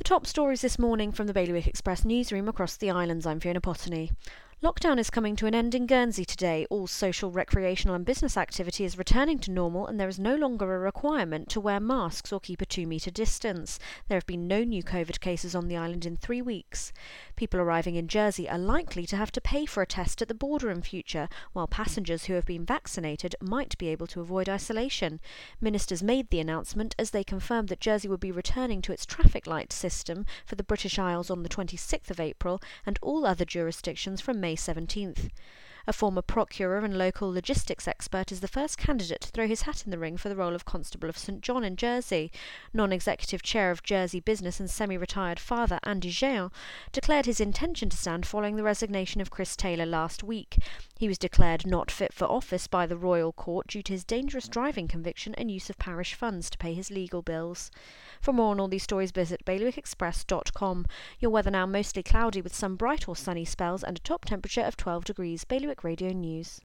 The top stories this morning from the Bailiwick Express newsroom across the islands. I'm Fiona Potney. Lockdown is coming to an end in Guernsey today. All social, recreational, and business activity is returning to normal, and there is no longer a requirement to wear masks or keep a two metre distance. There have been no new COVID cases on the island in three weeks. People arriving in Jersey are likely to have to pay for a test at the border in future, while passengers who have been vaccinated might be able to avoid isolation. Ministers made the announcement as they confirmed that Jersey would be returning to its traffic light system for the British Isles on the 26th of April and all other jurisdictions from May May 17th. A former Procureur and local logistics expert is the first candidate to throw his hat in the ring for the role of Constable of St John in Jersey. Non executive chair of Jersey Business and semi retired father Andy Jehan declared his intention to stand following the resignation of Chris Taylor last week. He was declared not fit for office by the Royal Court due to his dangerous driving conviction and use of parish funds to pay his legal bills. For more on all these stories, visit bailiwickexpress.com. Your weather now mostly cloudy with some bright or sunny spells and a top temperature of 12 degrees. Bailiwick Radio News.